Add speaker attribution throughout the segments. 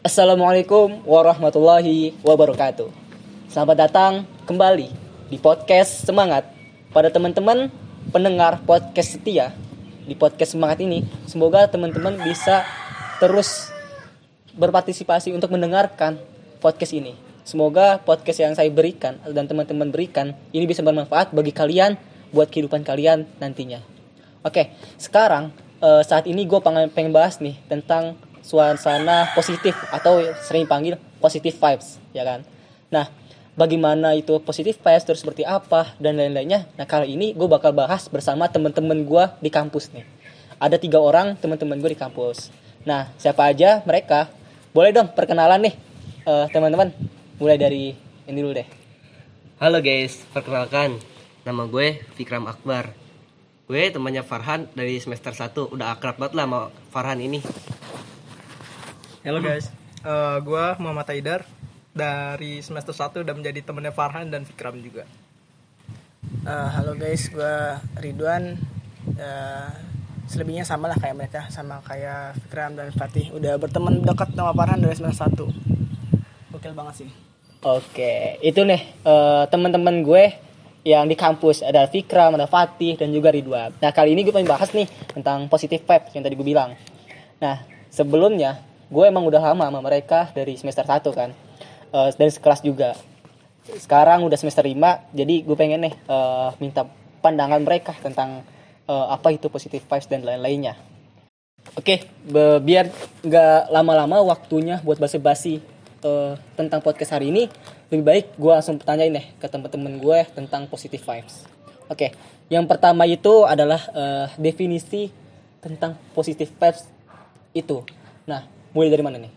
Speaker 1: Assalamualaikum warahmatullahi wabarakatuh. Selamat datang kembali di podcast Semangat. Pada teman-teman pendengar podcast setia di podcast Semangat ini, semoga teman-teman bisa terus berpartisipasi untuk mendengarkan podcast ini. Semoga podcast yang saya berikan dan teman-teman berikan ini bisa bermanfaat bagi kalian buat kehidupan kalian nantinya. Oke, sekarang eh, saat ini gue pengen, pengen bahas nih tentang suasana positif atau sering panggil positive vibes, ya kan? Nah, bagaimana itu positive vibes terus seperti apa dan lain-lainnya? Nah, kali ini gue bakal bahas bersama teman-teman gue di kampus nih. Ada tiga orang teman-teman gue di kampus. Nah, siapa aja mereka? Boleh dong perkenalan nih, eh, teman-teman. Mulai dari ini dulu deh.
Speaker 2: Halo guys, perkenalkan Nama gue Fikram Akbar Gue temannya Farhan dari semester 1 Udah akrab banget lah sama Farhan ini
Speaker 3: Halo guys, Eh gue Muhammad Haidar dari semester 1 udah menjadi temennya Farhan dan Fikram juga.
Speaker 4: Eh, halo guys, gue Ridwan. Eh, selebihnya sama lah kayak mereka, sama kayak Fikram dan Fatih. Udah berteman dekat sama Farhan dari semester 1 Gokil banget sih.
Speaker 1: Oke, itu nih eh, teman-teman gue yang di kampus ada Fikram, ada Fatih dan juga Ridwan. Nah kali ini gue pengen bahas nih tentang positive vibes yang tadi gue bilang. Nah sebelumnya gue emang udah lama sama mereka dari semester 1 kan, Eh, dari sekelas juga. Sekarang udah semester 5, jadi gue pengen nih eh, minta pandangan mereka tentang eh, apa itu positive vibes dan lain-lainnya. Oke, be- biar nggak lama-lama waktunya buat basa-basi eh, tentang podcast hari ini, lebih baik gue langsung tanyain deh ke teman-teman gue tentang positive vibes. Oke, yang pertama itu adalah eh, definisi tentang positive vibes itu. Nah, mulai dari mana nih?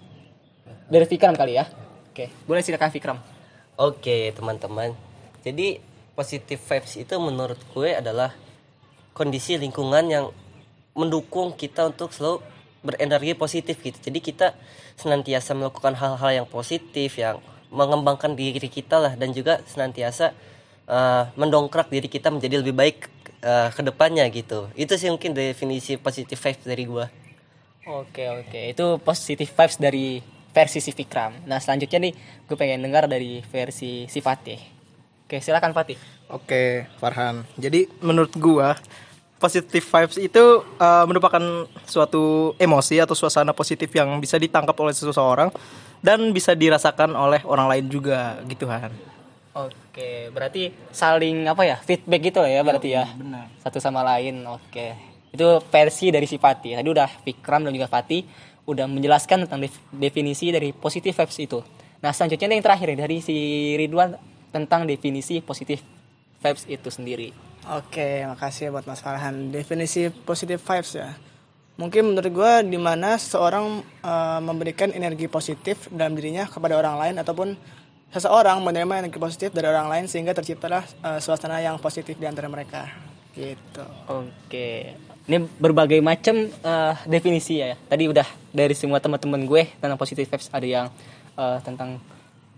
Speaker 1: Dari Fikram kali ya. Oke, boleh silakan Fikram.
Speaker 2: Oke teman-teman Jadi positive vibes itu menurut gue adalah Kondisi lingkungan yang mendukung kita untuk selalu berenergi positif gitu Jadi kita senantiasa melakukan hal-hal yang positif Yang mengembangkan diri kita lah Dan juga senantiasa eh, mendongkrak diri kita menjadi lebih baik eh, ke depannya gitu Itu sih mungkin definisi positive vibes dari gue
Speaker 1: Oke oke itu positive vibes dari versi si Fikram. Nah selanjutnya nih gue pengen dengar dari versi si Fatih. Oke silakan Fatih.
Speaker 3: Oke, Farhan. Jadi menurut gua positive vibes itu eh, merupakan suatu emosi atau suasana positif yang bisa ditangkap oleh seseorang dan bisa dirasakan oleh orang lain juga gitu Han.
Speaker 1: Oke berarti saling apa ya feedback gitu lah ya berarti ya.
Speaker 3: benar.
Speaker 1: Satu sama lain. Oke itu versi dari si Fatih. Tadi udah Fikram dan juga Fatih udah menjelaskan tentang def- definisi dari positive vibes itu. Nah selanjutnya yang terakhir dari si Ridwan tentang definisi positive vibes itu sendiri.
Speaker 4: Oke, makasih ya buat Mas Farhan. Definisi positive vibes ya. Mungkin menurut gue di mana seorang eh, memberikan energi positif dalam dirinya kepada orang lain ataupun seseorang menerima energi positif dari orang lain sehingga terciptalah eh, suasana yang positif di antara mereka. Gitu.
Speaker 1: Oke, ini berbagai macam eh, definisi ya. Tadi udah dari semua teman-teman gue tentang positive vibes ada yang eh, tentang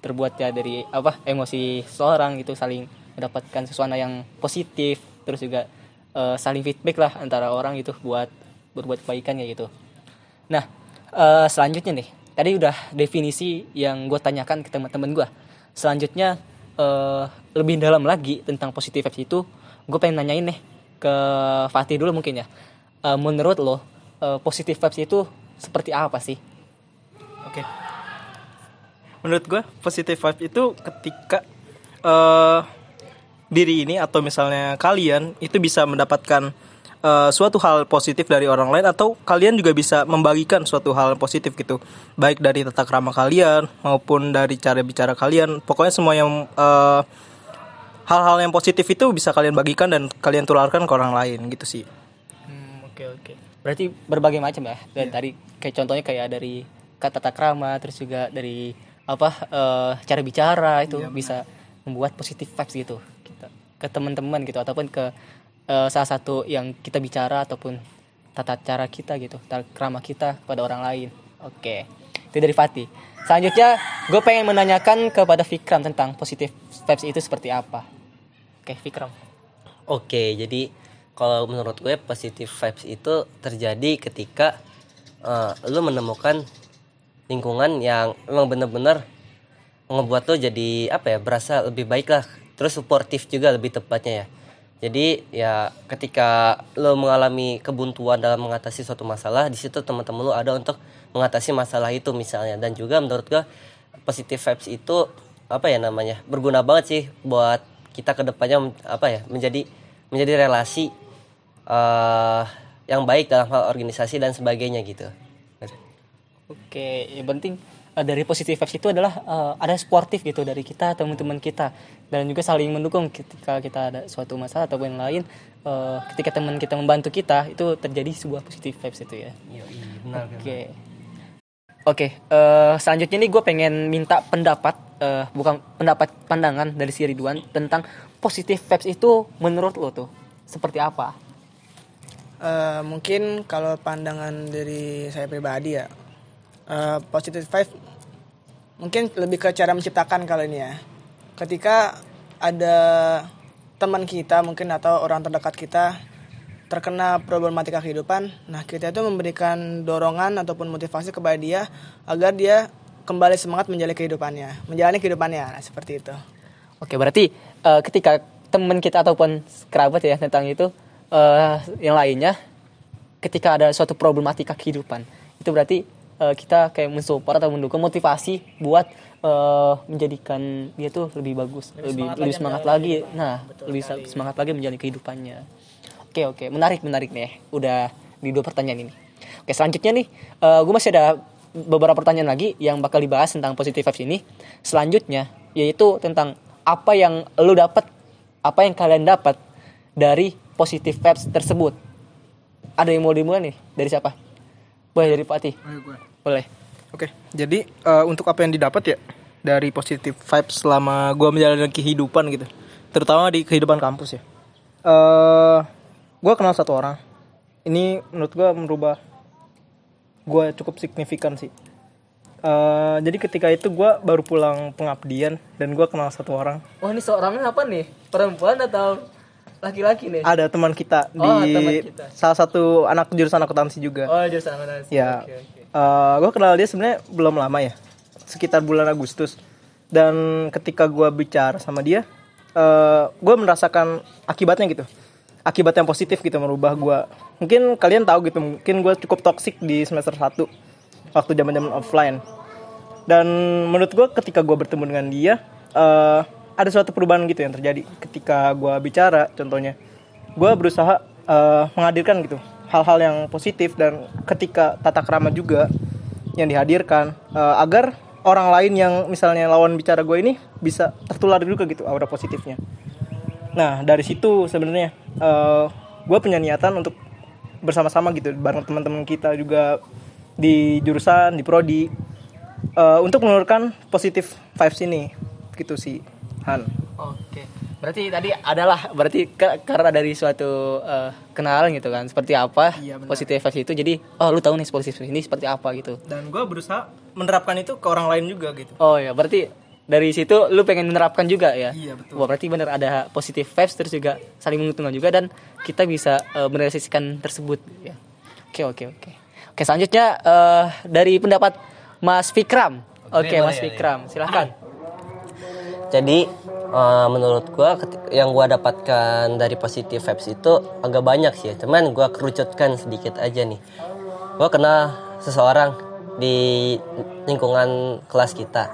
Speaker 1: terbuat ya dari apa emosi seorang gitu saling mendapatkan sesuatu yang positif terus juga eh, saling feedback lah antara orang gitu buat berbuat kebaikan ya gitu. Nah eh, selanjutnya nih tadi udah definisi yang gue tanyakan ke teman-teman gue. Selanjutnya eh, lebih dalam lagi tentang positive vibes itu gue pengen nanyain nih ke Fatih dulu mungkin ya. Eh, menurut lo eh, positive vibes itu seperti apa sih?
Speaker 3: Oke. Menurut gue positive vibe itu ketika eh diri ini atau misalnya kalian itu bisa mendapatkan eh, suatu hal positif dari orang lain atau kalian juga bisa membagikan suatu hal positif gitu. Baik dari tata krama kalian maupun dari cara bicara kalian. Pokoknya semua yang eh, hal-hal yang positif itu bisa kalian bagikan dan kalian tularkan ke orang lain gitu sih.
Speaker 1: Hmm, oke oke. Berarti berbagai macam ya. Dan tadi kayak contohnya kayak dari kata tata krama, terus juga dari apa eh, cara bicara itu bisa membuat positive vibes gitu kita ke teman-teman gitu ataupun ke eh, salah satu yang kita bicara ataupun tata cara kita gitu, tata krama kita kepada orang lain. Oke. Itu dari Fatih. Selanjutnya gue pengen menanyakan kepada Fikram tentang positive vibes itu seperti apa. Oke, Fikram.
Speaker 2: Oke, jadi kalau menurut gue positive vibes itu terjadi ketika uh, lu menemukan lingkungan yang memang benar-benar ngebuat lo jadi apa ya berasa lebih baik lah terus suportif juga lebih tepatnya ya jadi ya ketika lo mengalami kebuntuan dalam mengatasi suatu masalah di situ teman-teman lo ada untuk mengatasi masalah itu misalnya dan juga menurut gue positive vibes itu apa ya namanya berguna banget sih buat kita ke depannya apa ya menjadi menjadi relasi uh, yang baik dalam hal organisasi dan sebagainya gitu.
Speaker 1: Oke, yang penting uh, dari positive vibes itu adalah uh, ada sportif gitu dari kita teman-teman kita dan juga saling mendukung ketika kita ada suatu masalah ataupun yang lain uh, ketika teman kita membantu kita itu terjadi sebuah positive vibes itu ya.
Speaker 2: Iya, benar.
Speaker 1: Oke. Oke, uh, selanjutnya nih gue pengen minta pendapat, uh, bukan pendapat pandangan dari si Ridwan tentang positive vibes itu menurut lo tuh seperti apa?
Speaker 4: Uh, mungkin kalau pandangan dari saya pribadi ya, uh, positive vibe mungkin lebih ke cara menciptakan kalau ini ya. Ketika ada teman kita mungkin atau orang terdekat kita terkena problematika kehidupan, nah kita itu memberikan dorongan ataupun motivasi kepada dia agar dia kembali semangat menjalani kehidupannya, menjalani kehidupannya nah, seperti itu.
Speaker 1: Oke, berarti uh, ketika teman kita ataupun kerabat ya tentang itu uh, yang lainnya ketika ada suatu problematika kehidupan itu berarti uh, kita kayak mensupport atau mendukung motivasi buat uh, menjadikan dia tuh lebih bagus lebih lebih semangat, lagi, lagi. nah lebih sekali. semangat lagi menjalani kehidupannya. Oke oke. Menarik menarik nih udah di dua pertanyaan ini. Oke selanjutnya nih uh, gue masih ada beberapa pertanyaan lagi yang bakal dibahas tentang positive vibes ini. Selanjutnya yaitu tentang apa yang lo dapat apa yang kalian dapat dari positive vibes tersebut. Ada yang mau dimulai nih? Dari siapa boleh dari Fatih? Boleh.
Speaker 3: Oke jadi uh, untuk apa yang didapat ya dari positive vibes selama gue menjalani kehidupan gitu terutama di kehidupan kampus ya? Uh, eh, gue kenal satu orang. Ini menurut gue merubah gue cukup signifikan sih. Uh, jadi ketika itu gue baru pulang pengabdian dan gue kenal satu orang.
Speaker 1: Oh ini seorangnya apa nih? Perempuan atau laki-laki nih?
Speaker 3: Ada teman kita oh, di teman kita. salah satu anak jurusan akuntansi juga.
Speaker 1: Oh jurusan akuntansi.
Speaker 3: Ya. Okay, okay. Uh, eh, gue kenal dia sebenarnya belum lama ya, sekitar bulan Agustus. Dan ketika gue bicara sama dia, uh, eh, gue merasakan akibatnya gitu akibat yang positif gitu merubah gue mungkin kalian tahu gitu mungkin gue cukup toksik di semester 1 waktu zaman zaman offline dan menurut gue ketika gue bertemu dengan dia uh, ada suatu perubahan gitu yang terjadi ketika gue bicara contohnya. Gue berusaha uh, menghadirkan gitu hal-hal yang positif dan ketika tata kerama juga yang dihadirkan uh, agar orang lain yang misalnya lawan bicara gue ini bisa tertular juga gitu aura positifnya. Nah dari situ sebenarnya uh, gue punya niatan untuk bersama-sama gitu bareng teman-teman kita juga di jurusan di prodi uh, untuk menurunkan positif vibes ini gitu sih Han.
Speaker 1: Oke. Berarti tadi adalah berarti ke, karena dari suatu uh, kenalan gitu kan seperti apa iya, positif vibes itu jadi oh lu tahu nih positif ini seperti apa gitu.
Speaker 3: Dan gue berusaha menerapkan itu ke orang lain juga gitu.
Speaker 1: Oh ya berarti dari situ lu pengen menerapkan juga ya.
Speaker 3: Iya betul.
Speaker 1: Wah berarti bener ada positif vibes terus juga saling menguntungkan juga dan kita bisa uh, merealisasikan tersebut ya. Oke oke oke. Oke selanjutnya uh, dari pendapat Mas Fikram. Oke okay, Mas Fikram, silahkan.
Speaker 2: Jadi uh, menurut gua yang gua dapatkan dari positive vibes itu agak banyak sih. Cuman gua kerucutkan sedikit aja nih. Gua kenal seseorang di lingkungan kelas kita.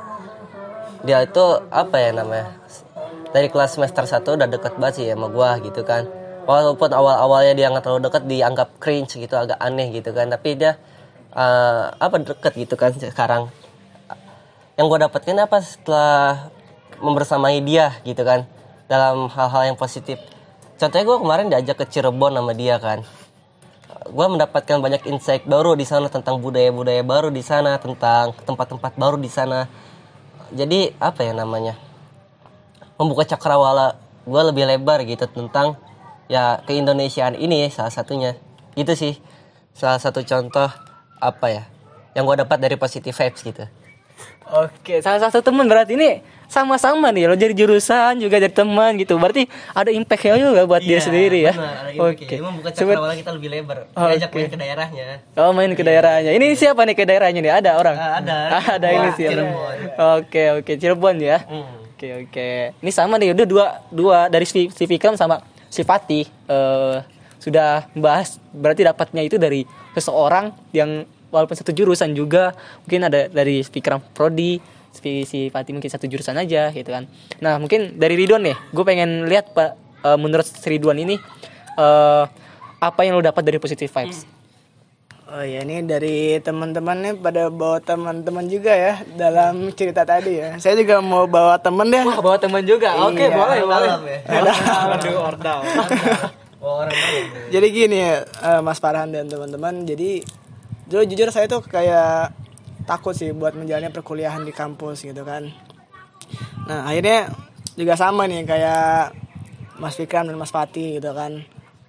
Speaker 2: Dia itu apa ya namanya? Dari kelas semester 1 udah deket banget sih sama gua gitu kan walaupun awal-awalnya dia nggak terlalu dekat dianggap cringe gitu agak aneh gitu kan tapi dia uh, apa deket gitu kan sekarang yang gue dapetin apa setelah membersamai dia gitu kan dalam hal-hal yang positif. Contohnya gue kemarin diajak ke Cirebon sama dia kan. Gue mendapatkan banyak insight baru di sana tentang budaya-budaya baru di sana tentang tempat-tempat baru di sana. Jadi apa ya namanya membuka cakrawala gue lebih lebar gitu tentang ya keindonesiaan ini salah satunya. Gitu sih salah satu contoh apa ya yang gue dapat dari positive vibes gitu
Speaker 1: Oke, salah satu teman berarti ini sama-sama nih lo jadi jurusan juga jadi teman gitu. Berarti ada impactnya juga buat diri sendiri ya.
Speaker 2: Iya,
Speaker 1: Oke. Sebut-
Speaker 2: cakrawala kita lebih lebar.
Speaker 1: Oke.
Speaker 2: Diajak main ke daerahnya.
Speaker 1: Oh main ke daerahnya. Ini siapa nih ke daerahnya nih? Ada orang?
Speaker 2: Ah, ada.
Speaker 1: ada ini
Speaker 2: Wah,
Speaker 1: sih.
Speaker 2: Cirebon.
Speaker 1: Oke oke Cirebon ya.
Speaker 2: Hmm.
Speaker 1: Oke oke. Ini sama nih udah dua dua dari si, si Vikram sama si Fatih eh, sudah membahas berarti dapatnya itu dari seseorang yang walaupun satu jurusan juga mungkin ada dari Vikram Prodi si, si Fatih mungkin satu jurusan aja gitu kan. Nah mungkin dari Ridwan nih, gue pengen lihat pak eh, menurut Ridwan ini eh, apa yang lo dapat dari positive vibes?
Speaker 4: Oh ya ini dari teman-teman nih pada bawa teman-teman juga ya dalam cerita tadi ya. Saya juga mau bawa temen deh.
Speaker 1: Wah bawa teman juga. Oke
Speaker 4: Iya.
Speaker 1: boleh boleh.
Speaker 2: Dalam ya. Oh.
Speaker 4: Jadi gini ya eh, Mas Farhan dan teman-teman. Jadi dulu jujur saya tuh kayak takut sih buat menjalani perkuliahan di kampus gitu kan. Nah akhirnya juga sama nih kayak Mas Fikram dan Mas Fatih gitu kan.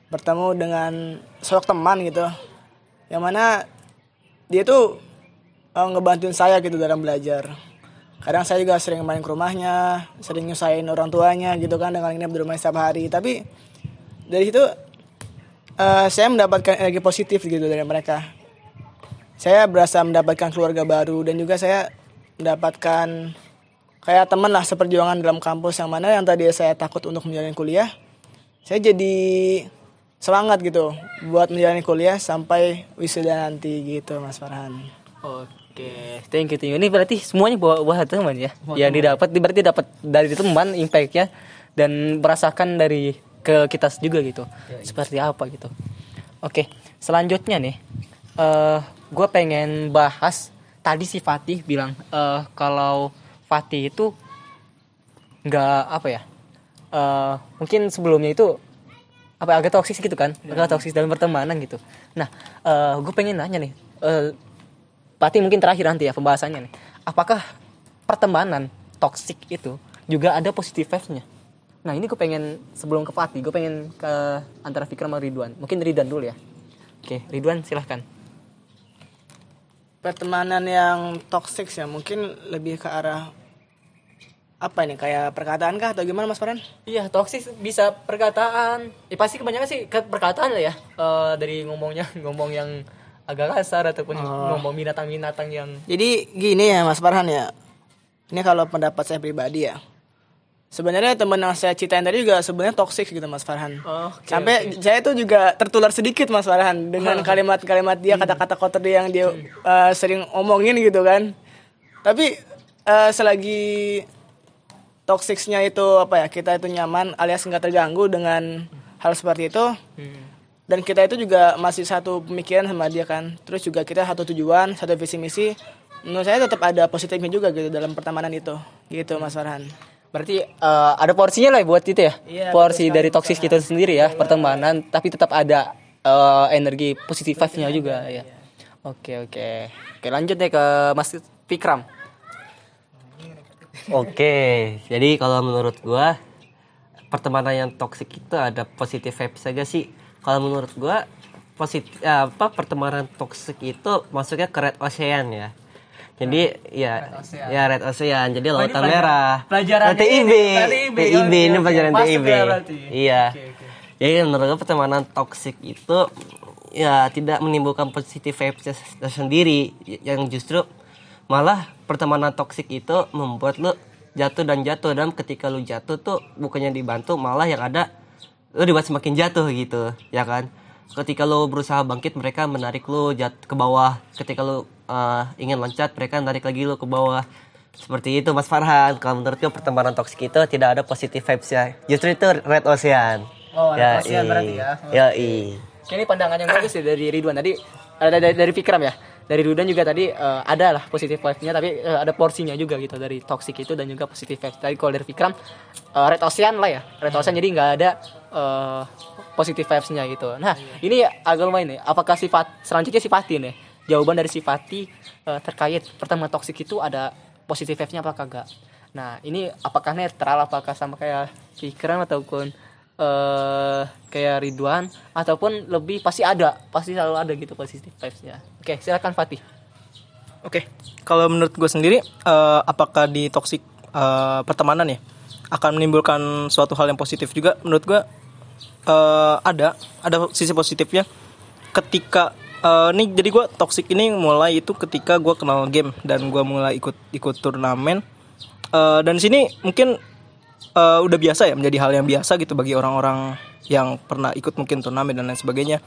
Speaker 4: Bertemu dengan sosok teman gitu yang mana dia tuh eh, ngebantuin saya gitu dalam belajar. Kadang saya juga sering main ke rumahnya sering nyusahin orang tuanya gitu kan dengan nginep di rumah setiap hari. Tapi dari situ eh, saya mendapatkan energi positif gitu dari mereka saya berasa mendapatkan keluarga baru dan juga saya mendapatkan kayak teman lah seperjuangan dalam kampus yang mana yang tadi saya takut untuk menjalani kuliah saya jadi semangat gitu buat menjalani kuliah sampai wisuda nanti gitu Mas Farhan
Speaker 1: Oke, thank you, thank you. Ini berarti semuanya bawa bawa teman ya. Yang didapat berarti dapat dari teman impactnya dan merasakan dari ke kita juga gitu. Seperti apa gitu. Oke, selanjutnya nih, eh gue pengen bahas tadi si Fatih bilang eh kalau Fatih itu nggak apa ya? eh mungkin sebelumnya itu apa agak toksis gitu kan? Agak toksis dalam pertemanan gitu. Nah gue pengen nanya nih eh Pati mungkin terakhir nanti ya pembahasannya nih. Apakah pertemanan toksik itu juga ada positive vibes-nya? Nah ini gue pengen sebelum ke Fatih gue pengen ke antara Fikram sama Ridwan. Mungkin Ridwan dulu ya. Oke Ridwan silahkan
Speaker 4: pertemanan yang toxic ya mungkin lebih ke arah apa ini kayak perkataan kah atau gimana Mas Farhan?
Speaker 1: Iya, toksis bisa perkataan. Ya, pasti kebanyakan sih ke perkataan lah ya. Eh, dari ngomongnya ngomong yang agak kasar ataupun ngomong binatang-binatang yang
Speaker 4: Jadi gini ya Mas Farhan ya. Ini kalau pendapat saya pribadi ya. Sebenarnya teman yang saya ceritain tadi juga sebenarnya toxic gitu Mas Farhan.
Speaker 1: Oke,
Speaker 4: Sampai saya tuh juga tertular sedikit Mas Farhan dengan kalimat-kalimat dia, kata-kata kotor dia yang dia eh, sering omongin gitu kan. Tapi eh, selagi toxicsnya itu apa ya kita itu nyaman alias nggak terganggu dengan hal seperti itu dan kita itu juga masih satu pemikiran sama dia kan. Terus juga kita satu tujuan satu visi misi. Menurut saya tetap ada positifnya juga gitu dalam pertemanan itu. Gitu Mas Farhan
Speaker 1: berarti eh, ada porsinya lah ya buat itu ya.
Speaker 4: Iya,
Speaker 1: Porsi dari toksis kita sendiri ya, pertemanan tapi tetap ada eh, energi positif vibes-nya juga ya. Oke, oke. Oke, lanjut deh ke Mas Fikram.
Speaker 2: Oke, jadi kalau menurut gua pertemanan yang toksik itu ada positif vibes saja sih. Kalau menurut gua positif apa pertemanan toksik itu masuknya ke red ocean ya. Jadi ya ya red ocean. Jadi lautan merah.
Speaker 1: pelajaran
Speaker 2: TIB.
Speaker 1: TIB,
Speaker 2: ini pelajaran TIB.
Speaker 1: ya.
Speaker 2: Iya.
Speaker 1: Oke, oke.
Speaker 2: Jadi menurut gua pertemanan toksik itu ya tidak menimbulkan positif vibes sendiri yang justru malah pertemanan toksik itu membuat lu jatuh dan jatuh dan ketika lu jatuh tuh bukannya dibantu malah yang ada lu dibuat semakin jatuh gitu ya kan ketika lu berusaha bangkit mereka menarik lu jat ke bawah ketika lu uh, ingin loncat mereka menarik lagi lu ke bawah seperti itu Mas Farhan kalau menurut gue pertemanan toksik itu tidak ada positif vibes ya justru itu red ocean
Speaker 1: Oh, red ocean berarti ya.
Speaker 2: ya i
Speaker 1: Ini pandangan yang bagus ya dari Ridwan tadi ada dari, dari Fikram ya. Dari Ridwan juga tadi eh, ada lah positif vibes-nya tapi eh, ada porsinya juga gitu dari toxic itu dan juga positif vibes. Tadi kalau dari Fikram eh, red ocean lah ya. Red ocean jadi nggak ada eh, positif vibes-nya gitu. Nah, ini agak lumayan nih. Apakah sifat selanjutnya sifati nih? Jawaban dari sifati eh, terkait pertama toxic itu ada positif vibes-nya apa kagak? Nah, ini apakah netral apakah sama kayak Fikram ataupun eh kayak Ridwan ataupun lebih pasti ada pasti selalu ada gitu positif vibes-nya oke silakan Fatih
Speaker 3: Oke, kalau menurut gue sendiri, eh, apakah di toxic eh, pertemanan ya akan menimbulkan suatu hal yang positif juga? Menurut gue eh, ada, ada sisi positifnya. Ketika eh, nih, jadi gue toxic ini mulai itu ketika gue kenal game dan gue mulai ikut ikut turnamen. Eh, dan sini mungkin eh, udah biasa ya menjadi hal yang biasa gitu bagi orang-orang yang pernah ikut mungkin turnamen dan lain sebagainya.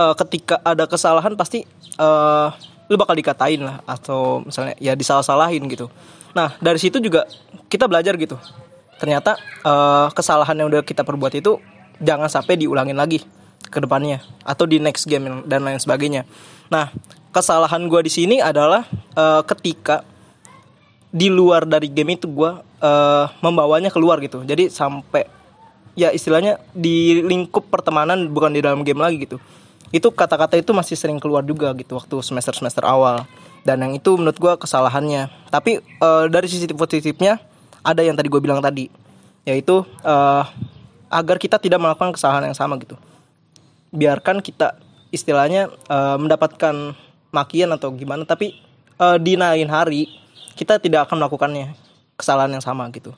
Speaker 3: Eh, ketika ada kesalahan pasti eh lu bakal dikatain lah atau misalnya ya disalah-salahin gitu. Nah dari situ juga kita belajar gitu. Ternyata eh, kesalahan yang udah kita perbuat itu jangan sampai diulangin lagi ke depannya atau di next game dan lain sebagainya. Nah kesalahan gua di sini adalah eh, ketika di luar dari game itu gue membawanya keluar gitu. Jadi sampai ya istilahnya di lingkup pertemanan bukan di dalam game lagi gitu. Itu kata-kata itu masih sering keluar juga gitu waktu semester semester awal. Dan yang itu menurut gue kesalahannya. Tapi eh, dari sisi positifnya ada yang tadi gue bilang tadi yaitu eh, agar kita tidak melakukan kesalahan yang sama gitu biarkan kita istilahnya eh, mendapatkan makian atau gimana tapi eh, di lain hari kita tidak akan melakukannya kesalahan yang sama gitu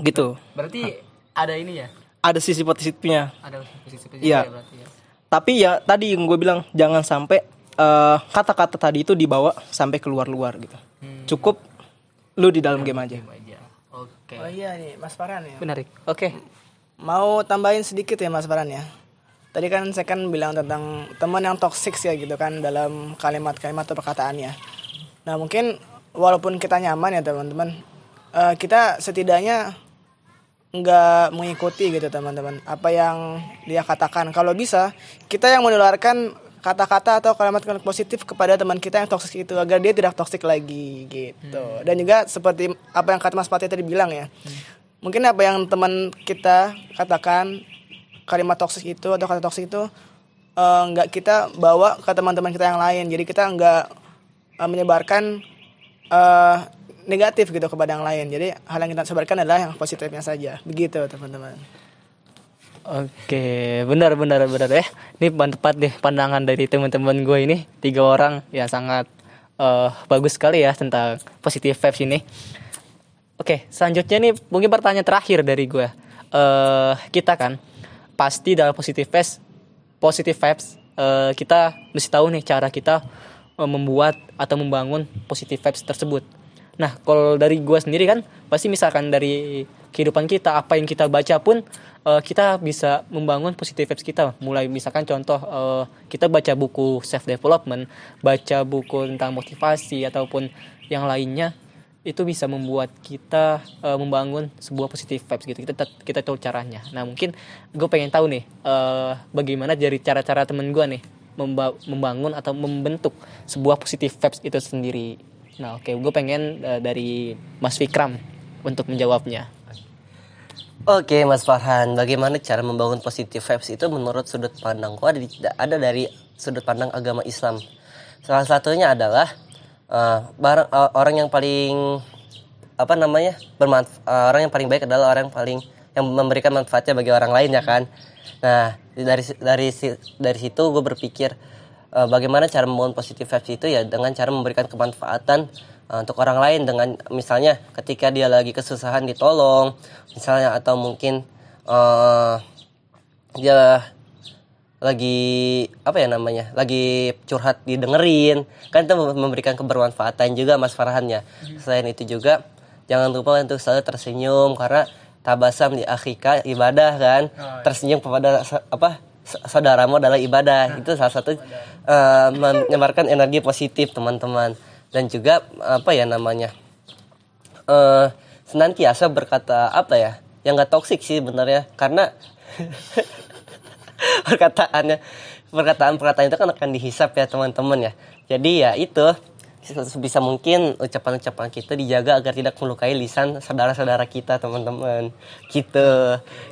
Speaker 3: gitu
Speaker 1: Berarti ada ini ya?
Speaker 3: ada sisi positifnya
Speaker 1: Ada sisi-sisi
Speaker 3: Iya.
Speaker 1: ya berarti ya.
Speaker 3: tapi ya tadi yang gue bilang jangan sampai eh, kata-kata tadi itu dibawa sampai keluar-luar gitu cukup lu di dalam game aja
Speaker 1: aja. Oke.
Speaker 4: Oh iya nih, Mas Farhan ya.
Speaker 1: Menarik. Oke.
Speaker 4: Mau tambahin sedikit ya Mas Farhan ya. Tadi kan saya kan bilang tentang teman yang toxic ya gitu kan dalam kalimat-kalimat atau perkataannya. Nah mungkin walaupun kita nyaman ya teman-teman, eh, kita setidaknya nggak mengikuti gitu teman-teman apa yang dia katakan. Kalau bisa kita yang menularkan kata-kata atau kalimat-kalimat positif kepada teman kita yang toxic itu agar dia tidak toxic lagi gitu. Dan juga seperti apa yang kata Mas Pati tadi bilang ya. Mungkin apa yang teman kita katakan kalimat toksik itu atau kata toksik itu eh, nggak kita bawa ke teman-teman kita yang lain. Jadi kita nggak eh, menyebarkan eh, negatif gitu kepada yang lain. Jadi hal yang kita sebarkan adalah yang positifnya saja. Begitu teman-teman.
Speaker 1: Oke, benar benar benar ya. Ini tepat deh pandangan dari teman-teman gue ini. Tiga orang ya sangat eh, bagus sekali ya tentang positive vibes ini. Oke, selanjutnya nih mungkin pertanyaan terakhir dari gue. Eh kita kan pasti dalam positive vibes, positive vibes eh, kita mesti tahu nih cara kita eh, membuat atau membangun positive vibes tersebut. Nah, kalau dari gue sendiri kan pasti misalkan dari kehidupan kita apa yang kita baca pun eh, kita bisa membangun positive vibes kita. Mulai misalkan contoh eh, kita baca buku self development, baca buku tentang motivasi ataupun yang lainnya itu bisa membuat kita eh, membangun sebuah positive vibes gitu. Kita kita tahu caranya. Nah, mungkin gue pengen tahu nih eh, bagaimana dari cara-cara temen gue nih memba- membangun atau membentuk sebuah positive vibes itu sendiri. Nah, oke, gue pengen eh, dari Mas Fikram untuk menjawabnya.
Speaker 2: Oke Mas Farhan, bagaimana cara membangun positive vibes itu menurut sudut pandangku ada, ada dari sudut pandang agama Islam. Salah satunya adalah eh, barang eh, orang yang paling apa namanya bermanfaat orang yang paling baik adalah orang yang paling yang memberikan manfaatnya bagi orang lain ya kan. Nah dari dari dari situ gue berpikir eh, bagaimana cara membangun positive vibes itu ya dengan cara memberikan kemanfaatan eh, untuk orang lain dengan misalnya ketika dia lagi kesusahan ditolong misalnya atau mungkin eh dia lagi apa ya namanya lagi curhat didengerin. Kan itu memberikan kebermanfaatan juga mas Farhan ya selain itu juga jangan lupa untuk selalu tersenyum karena tabasam di akhika ibadah kan? Tersenyum kepada apa sa- saudaramu adalah ibadah. Itu salah satu eh, menyebarkan energi positif teman-teman. Dan juga apa ya namanya eh senantiasa berkata apa ya yang gak toksik sih benernya karena perkataannya. Perkataan-perkataan itu kan akan dihisap ya teman-teman ya. Jadi ya itu bisa mungkin ucapan-ucapan kita dijaga agar tidak melukai lisan saudara-saudara kita teman-teman. Gitu.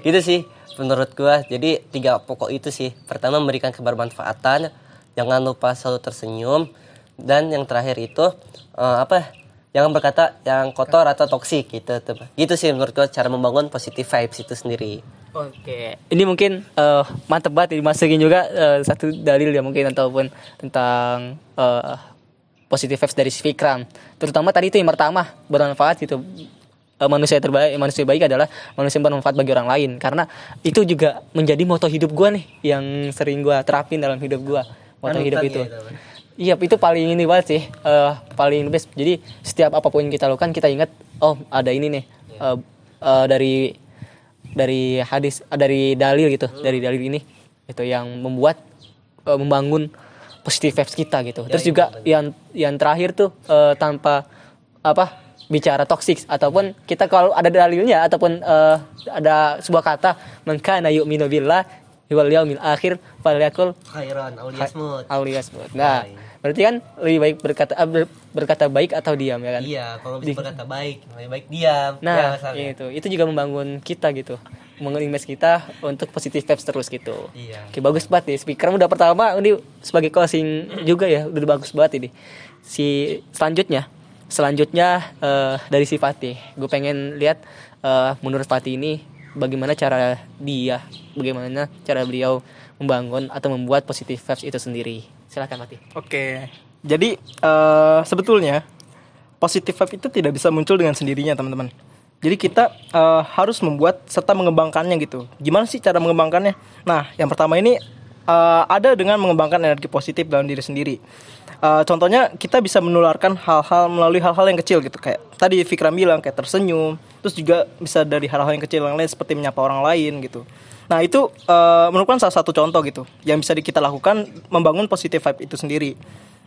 Speaker 2: Gitu sih menurut gua. Jadi tiga pokok itu sih. Pertama memberikan kebermanfaatan. Jangan lupa selalu tersenyum. Dan yang terakhir itu eh, apa? Jangan berkata yang kotor atau toksik gitu gitu sih menurut gua cara membangun positive vibes itu sendiri
Speaker 1: Oke, ini mungkin eh, mantep banget dimasukin juga eh, satu dalil ya mungkin ataupun tentang eh, positive vibes dari si Fikram terutama tadi itu yang pertama bermanfaat gitu. Eh, manusia terbaik manusia baik adalah manusia yang bermanfaat bagi orang lain. Karena itu juga menjadi moto hidup gua nih yang sering gua terapin dalam hidup gua. Moto hidup
Speaker 2: ya
Speaker 1: itu.
Speaker 2: itu, Bang.
Speaker 1: Iya itu paling ini banget sih eh, paling best. Jadi setiap apa pun yang kita lakukan kita ingat oh ada ini nih. Eh, eh, dari dari hadis dari dalil gitu dari dalil ini itu yang membuat eh, membangun positive vibes kita gitu. Terus juga yang yang terakhir tuh eh, tanpa apa bicara toxic ataupun kita kalau ada dalilnya ataupun eh, ada sebuah kata mengkana yu'minu billah wal yaumil akhir falyakul
Speaker 2: khairan auliasmut
Speaker 1: alias buat. Nah, berarti kan lebih baik berkata eh, ber- berkata baik atau diam ya kan?
Speaker 2: iya kalau bisa berkata baik lebih baik diam ya,
Speaker 1: Nah,
Speaker 2: misalnya.
Speaker 1: itu itu juga membangun kita gitu. Menginvest kita untuk positive vibes terus gitu.
Speaker 2: iya
Speaker 1: Oke, bagus banget nih. Speaker udah pertama ini sebagai closing juga ya, udah bagus banget ini. Si selanjutnya, selanjutnya eh, dari si Fatih. Gue pengen lihat eh, menurut Fatih ini bagaimana cara dia, bagaimana cara beliau membangun atau membuat positive vibes itu sendiri. Silakan Fatih.
Speaker 3: Oke. Jadi eh, sebetulnya positive vibe itu tidak bisa muncul dengan sendirinya, teman-teman. Jadi kita eh, harus membuat serta mengembangkannya gitu. Gimana sih cara mengembangkannya? Nah, yang pertama ini eh, ada dengan mengembangkan energi positif dalam diri sendiri. Eh, contohnya kita bisa menularkan hal-hal melalui hal-hal yang kecil gitu kayak tadi Fikram bilang kayak tersenyum, terus juga bisa dari hal-hal yang kecil yang lain seperti menyapa orang lain gitu. Nah itu eh, merupakan salah satu contoh gitu yang bisa kita lakukan membangun positive vibe itu sendiri.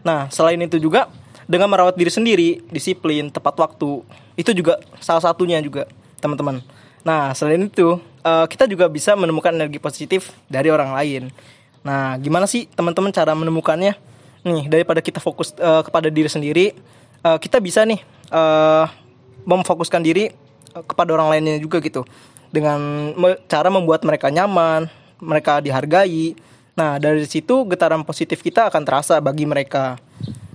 Speaker 3: Nah selain itu juga dengan merawat diri sendiri, disiplin, tepat waktu itu juga salah satunya juga teman-teman. Nah selain itu eh, kita juga bisa menemukan energi positif dari orang lain. Nah gimana sih teman-teman cara menemukannya? Nih daripada kita fokus eh, kepada diri sendiri, eh, kita bisa nih eh, memfokuskan diri kepada orang lainnya juga gitu dengan me- cara membuat mereka nyaman, mereka dihargai. Nah, dari situ getaran positif kita akan terasa bagi mereka.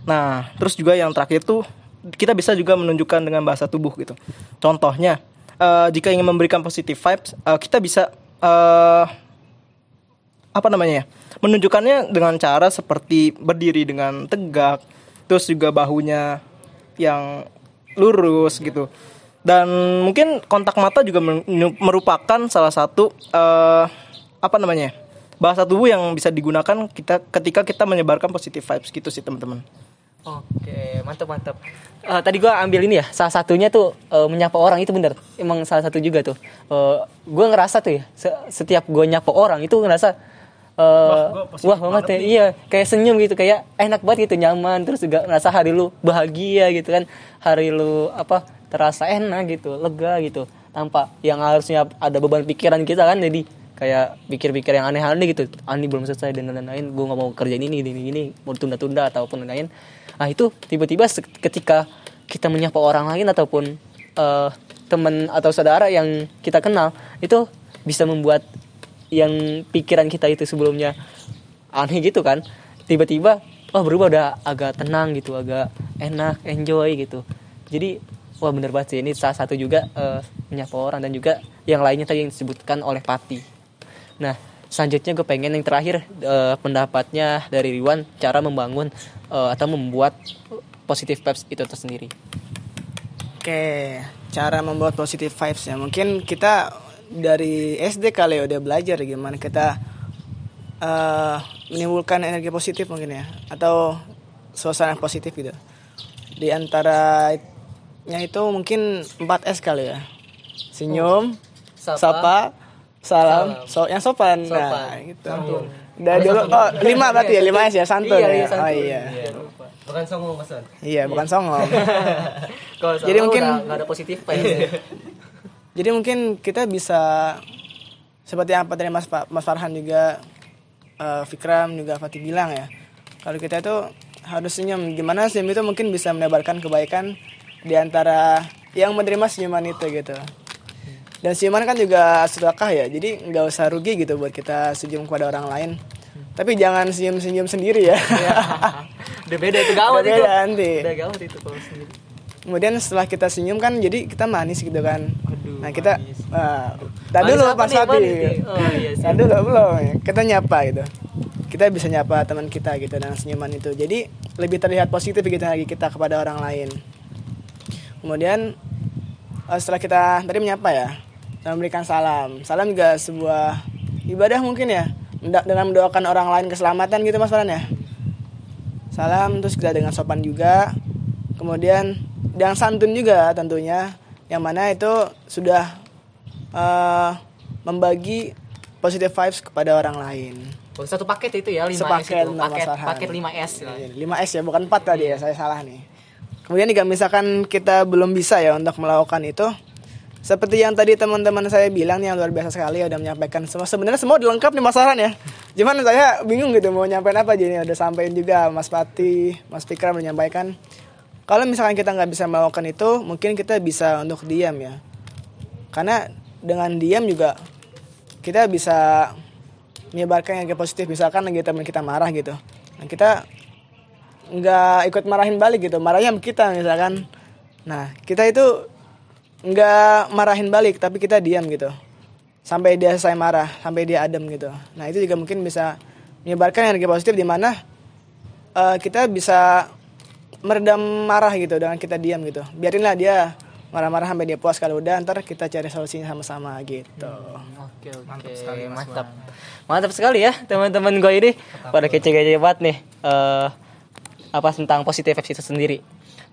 Speaker 3: Nah, terus juga yang terakhir tuh kita bisa juga menunjukkan dengan bahasa tubuh gitu. Contohnya, eh, jika ingin memberikan positive vibes, eh, kita bisa eh, apa namanya ya? Menunjukkannya dengan cara seperti berdiri dengan tegak, terus juga bahunya yang lurus gitu. Dan mungkin kontak mata juga merupakan salah satu eh, apa namanya? ya, bahasa tubuh yang bisa digunakan kita ketika kita menyebarkan positive vibes gitu sih teman-teman.
Speaker 1: Oke, mantap mantap. Eh, tadi gua ambil ini ya, salah satunya tuh eh, menyapa orang itu bener. Emang salah satu juga tuh. Eh, gua ngerasa tuh ya, se- setiap gua nyapa orang itu ngerasa eh, wah, banget ya. Iya, kayak senyum gitu, kayak enak banget gitu, nyaman. Terus juga ngerasa hari lu bahagia gitu kan, hari lu apa terasa enak gitu, lega gitu, tanpa yang harusnya ada beban pikiran kita kan, jadi kayak pikir-pikir yang aneh-aneh gitu. Ini belum selesai dan lain-lain gue nggak mau kerjain ini ini ini mau tunda-tunda ataupun lain-lain. Ah itu tiba-tiba ketika kita menyapa orang lain ataupun eh, teman atau saudara yang kita kenal itu bisa membuat yang pikiran kita itu sebelumnya aneh gitu kan. Tiba-tiba oh berubah udah agak tenang gitu agak enak enjoy gitu. Jadi wah bener banget sih ini salah satu juga eh, menyapa orang dan juga yang lainnya tadi yang disebutkan oleh Pati nah selanjutnya gue pengen yang terakhir eh, pendapatnya dari Riwan cara membangun eh, atau membuat positive vibes itu tersendiri
Speaker 4: Oke, cara membuat positive vibes ya. Mungkin kita dari SD kali ya udah belajar gimana kita eh, menimbulkan energi positif mungkin ya atau suasana positif gitu. Di antaranya itu mungkin 4S kali ya. Senyum,
Speaker 1: Sapa,
Speaker 4: sapa, salam, so yang sopan. Nah,
Speaker 1: Sopan.
Speaker 4: gitu. Udah dulu oh 5 berarti ya 5 S ya santun
Speaker 1: Iya,
Speaker 4: ya.
Speaker 1: iya, santun.
Speaker 4: Oh iya.
Speaker 2: bukan songong maksud
Speaker 4: Iya, bukan songong.
Speaker 1: Kalau
Speaker 4: Jadi mungkin
Speaker 1: nggak ada positif vibes
Speaker 4: Jadi mungkin kita bisa seperti apa tadi Mas Mas Farhan juga eh, Fikram juga Fatih bilang ya. Kalau kita itu harus senyum. Gimana senyum itu mungkin bisa menebarkan kebaikan di antara yang menerima senyuman itu gitu. Dan senyuman kan juga sedekah ya. Jadi nggak usah rugi gitu buat kita senyum kepada orang lain. Tapi jangan senyum-senyum sendiri ya.
Speaker 1: udah beda itu gawat
Speaker 4: Udah
Speaker 1: itu
Speaker 4: beda nanti.
Speaker 1: udah gawat itu kalau sendiri
Speaker 4: Kemudian setelah kita senyum kan jadi kita manis gitu kan.
Speaker 1: Aduh,
Speaker 4: nah kita nah, tar
Speaker 1: Manis
Speaker 4: dulu Mas
Speaker 1: manis nih? Oh, iya.
Speaker 4: Tar dulu belum. Kita nyapa gitu. kita bisa nyapa teman kita gitu dengan senyuman itu jadi lebih terlihat positif gitu lagi kita kepada orang lain kemudian eh, setelah kita tadi menyapa ya dan memberikan salam salam juga sebuah ibadah mungkin ya dengan mendoakan orang lain keselamatan gitu mas Farhan ya salam terus kita dengan sopan juga kemudian dengan santun juga tentunya yang mana itu sudah eh, membagi positive vibes kepada orang lain
Speaker 1: Oh, satu paket itu ya 5S
Speaker 4: Sepaket,
Speaker 1: itu.
Speaker 4: Mas
Speaker 1: Paket
Speaker 4: Farhan.
Speaker 1: paket 5S.
Speaker 4: 5S ya bukan 4 tadi ya saya salah nih kemudian jika misalkan kita belum bisa ya untuk melakukan itu seperti yang tadi teman-teman saya bilang yang luar biasa sekali udah menyampaikan semua. Sebenarnya semua udah lengkap nih Mas ya cuman saya bingung gitu mau nyampein apa jadi udah sampein juga Mas Pati Mas Fikram udah menyampaikan. Kalau misalkan kita nggak bisa melakukan itu mungkin kita bisa untuk diam ya. Karena dengan diam juga kita bisa menyebarkan energi positif. Misalkan lagi teman kita marah gitu. Nah kita nggak ikut marahin balik gitu marahnya sama kita misalkan. Nah kita itu nggak marahin balik tapi kita diam gitu. Sampai dia selesai marah sampai dia adem gitu. Nah itu juga mungkin bisa menyebarkan energi positif di mana eh, kita bisa meredam marah gitu dengan kita diam gitu. Biarinlah dia marah-marah sampai dia puas kalau udah ntar kita cari solusinya sama-sama gitu.
Speaker 1: Oke oke. Mantap sekali mantap. Mantap sekali ya teman-teman gue ini. Pada kece-kece banget nih eh apa tentang positive vibes itu sendiri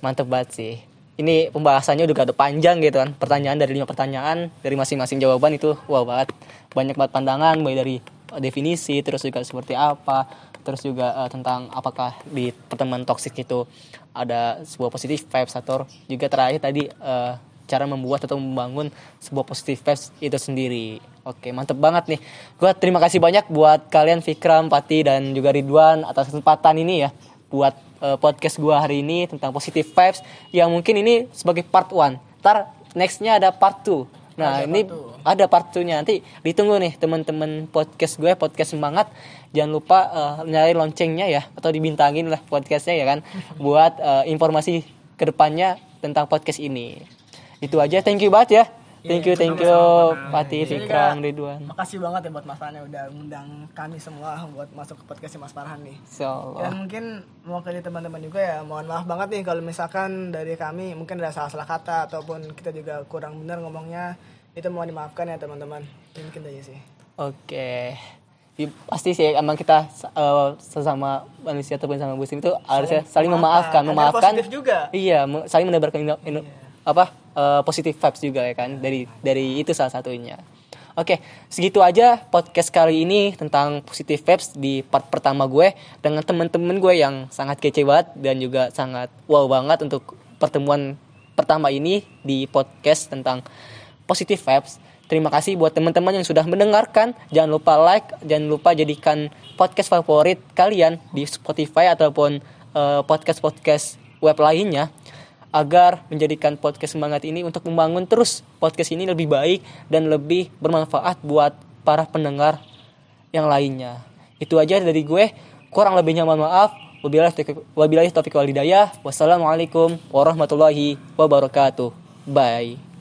Speaker 1: mantap banget sih ini pembahasannya udah ada panjang gitu kan pertanyaan dari lima pertanyaan dari masing-masing jawaban itu wow banget banyak banget pandangan mulai dari definisi terus juga seperti apa terus juga eh, tentang apakah di pertemanan toksik itu ada sebuah positif vibes atau juga terakhir tadi eh, cara membuat atau membangun sebuah positif vibes itu sendiri. Oke, mantep banget nih. Gua terima kasih banyak buat kalian Fikram, Pati dan juga Ridwan atas kesempatan ini ya buat eh, podcast gua hari ini tentang positive vibes yang mungkin ini sebagai part one. Ntar nextnya ada part two. Nah ini ada part two-nya. Nanti ditunggu nih teman-teman podcast gue podcast semangat. Jangan lupa eh, nyari loncengnya ya atau dibintangin lah podcastnya ya kan buat eh, informasi ke depannya tentang podcast ini. Itu aja. Thank you banget ya thank you thank you Pati Fikram Ridwan
Speaker 4: makasih banget ya buat Mas Farhan udah undang kami semua buat masuk ke podcastnya Mas Farhan nih
Speaker 1: Insyaallah
Speaker 4: Dan mungkin mau ke teman-teman juga ya mohon maaf banget nih kalau misalkan dari kami mungkin ada salah-salah kata ataupun kita juga kurang benar ngomongnya itu mohon dimaafkan ya teman-teman. Mungkin aja sih.
Speaker 1: Oke. Ya, pasti sih emang kita eh, sesama manusia ataupun sama muslim itu harusnya saling memaafkan, memaafkan.
Speaker 4: juga.
Speaker 1: Iya, saling menebarkan ino- ino- apa? Eh, positive vibes juga ya kan dari dari itu salah satunya. Oke, segitu aja podcast kali ini tentang positive vibes di part pertama gue dengan temen-temen gue yang sangat kece banget dan juga sangat wow banget untuk pertemuan pertama ini di podcast tentang positive vibes. Terima kasih buat teman-teman yang sudah mendengarkan. Jangan lupa like, jangan lupa jadikan podcast favorit kalian di Spotify ataupun eh, podcast-podcast web lainnya agar menjadikan podcast semangat ini untuk membangun terus podcast ini lebih baik dan lebih bermanfaat buat para pendengar yang lainnya. Itu aja dari gue. Kurang lebihnya mohon maaf. Wabillahi taufiq- Wabillahi taufiq wal hidayah. Wassalamualaikum warahmatullahi wabarakatuh. Bye.